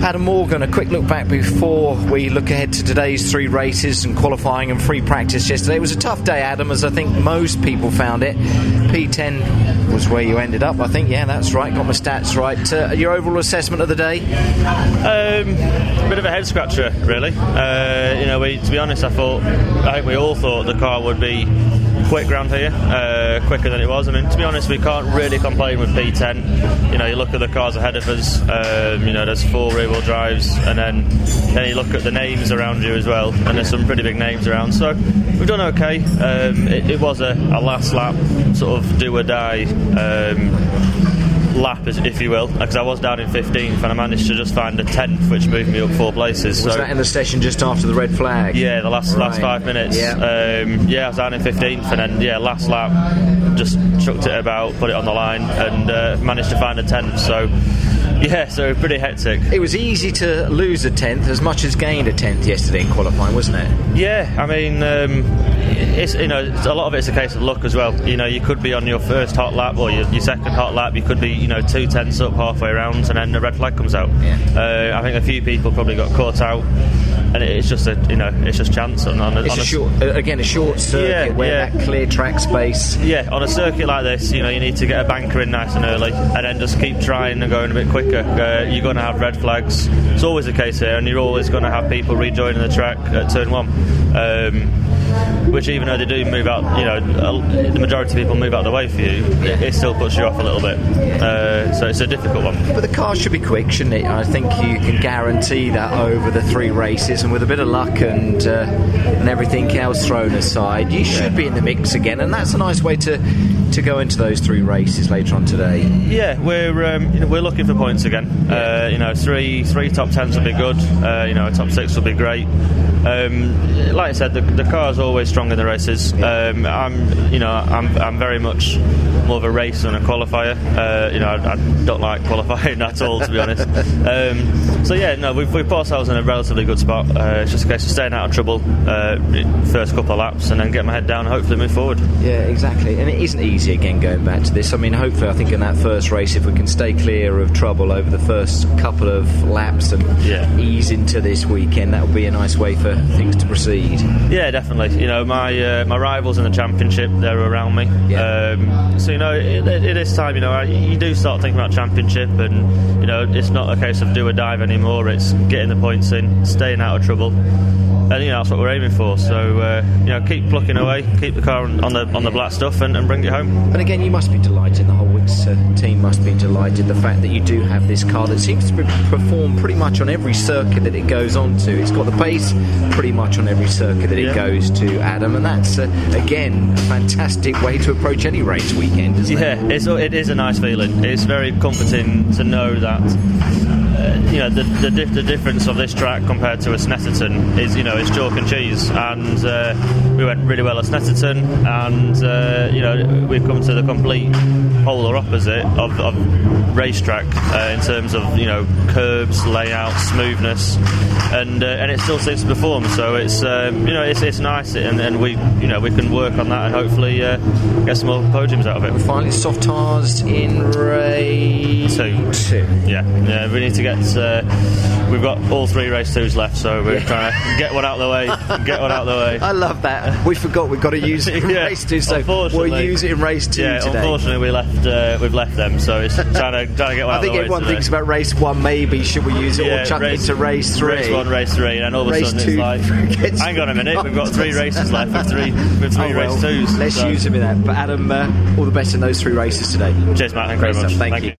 Adam Morgan, a quick look back before we look ahead to today's three races and qualifying and free practice yesterday. It was a tough day, Adam, as I think most people found it. P10 was where you ended up, I think. Yeah, that's right. Got my stats right. Uh, your overall assessment of the day? Um, a bit of a head scratcher, really. Uh, you know, we, to be honest, I thought, I think we all thought the car would be quick round here, uh, quicker than it was. I mean, to be honest, we can't really complain with P10. You know, you look at the cars ahead of us. Um, you know, there's four rear-wheel drives, and then then you look at the names around you as well, and there's some pretty big names around. So we've done okay. Um, it, it, was a, a, last lap sort of do or die. Um, lap, if you will, because I was down in 15th and I managed to just find a 10th, which moved me up four places. Was so, that in the session just after the red flag? Yeah, the last right. last five minutes. Yeah. Um, yeah, I was down in 15th and then, yeah, last lap, just chucked it about, put it on the line, and uh, managed to find a 10th. So, yeah, so pretty hectic. It was easy to lose a tenth as much as gain a tenth yesterday in qualifying, wasn't it? Yeah, I mean, um, it's you know a lot of it's a case of luck as well. You know, you could be on your first hot lap or your, your second hot lap. You could be you know two tenths up halfway around, and then the red flag comes out. Yeah. Uh, I think a few people probably got caught out and it's just a you know it's just chance on, on, a, it's on a, a short again a short circuit yeah, where yeah. that clear track space yeah on a circuit like this you know you need to get a banker in nice and early and then just keep trying and going a bit quicker uh, you're going to have red flags it's always the case here and you're always going to have people rejoining the track at turn one um, which even though they do move out, you know, the majority of people move out of the way for you, it, it still puts you off a little bit. Uh, so it's a difficult one. But the car should be quick, shouldn't it? I think you can guarantee that over the three races, and with a bit of luck and uh, and everything else thrown aside, you should be in the mix again, and that's a nice way to to go into those three races later on today. Yeah, we're um, you know, we're looking for points again. Uh, you know, three three top tens will be good. Uh, you know, a top six will be great. Um, like I said, the, the car's always strong in the races. Um, I'm, you know, I'm, I'm very much more of a racer than a qualifier. Uh, you know, I, I, don't like qualifying at all, to be honest. Um, so yeah, no, we've, we've put ourselves in a relatively good spot. Uh, it's just a case of staying out of trouble uh, first couple of laps and then get my head down and hopefully move forward. Yeah, exactly. And it isn't easy again going back to this. I mean, hopefully, I think in that first race, if we can stay clear of trouble over the first couple of laps and yeah. ease into this weekend, that would be a nice way for things to proceed. Yeah, definitely. You know, my uh, my rivals in the championship, they're around me. Yeah. Um, so you know, it, it is time. You know, you do start thinking about championship, and you know, it's not a case of do or dive anymore. It's getting the points in, staying out of trouble and you know that's what we're aiming for. So uh, you know, keep plucking away, keep the car on the on the black stuff, and, and bring it home. And again, you must be delighted. The whole Wix uh, team must be delighted. The fact that you do have this car that seems to perform pretty much on every circuit that it goes on to. It's got the pace pretty much on every circuit that it goes to, Adam, and that's uh, again a fantastic way to approach any race weekend, isn't yeah, it? Yeah, it's it is a nice feeling. It's very comforting to know that uh, you know the, the, the, difference of this track compared to a Snetterton is you know it's chalk and cheese. And uh, we went really well at Snetterton. And uh, you know we've come to the complete polar opposite of, of racetrack uh, in terms of you know curbs layout smoothness. And uh, and it still seems to perform. So it's um, you know it's, it's nice. And, and, we you know we can work on that and hopefully uh, get some more podiums out of it. We're finally soft tires in race two. two. Yeah. Yeah we need to uh, we've got all three race twos left, so we're yeah. trying to get one out of the way. Get one out of the way. I love that. We forgot we've got to use it in yeah, race two, so we'll use it in race two yeah, today. Unfortunately, we left. Uh, we've left them, so it's trying to trying to get one. I think everyone thinks about race one. Maybe should we use it yeah, or chuck race, it into race three? Race one, race three, and all of a sudden it's like, hang on a minute, we've got three races left with three with three oh, well, race twos. Let's so. use them in that. But Adam, uh, all the best in those three races today. Cheers, Matt. Thank you very much. Thank, Thank you. you.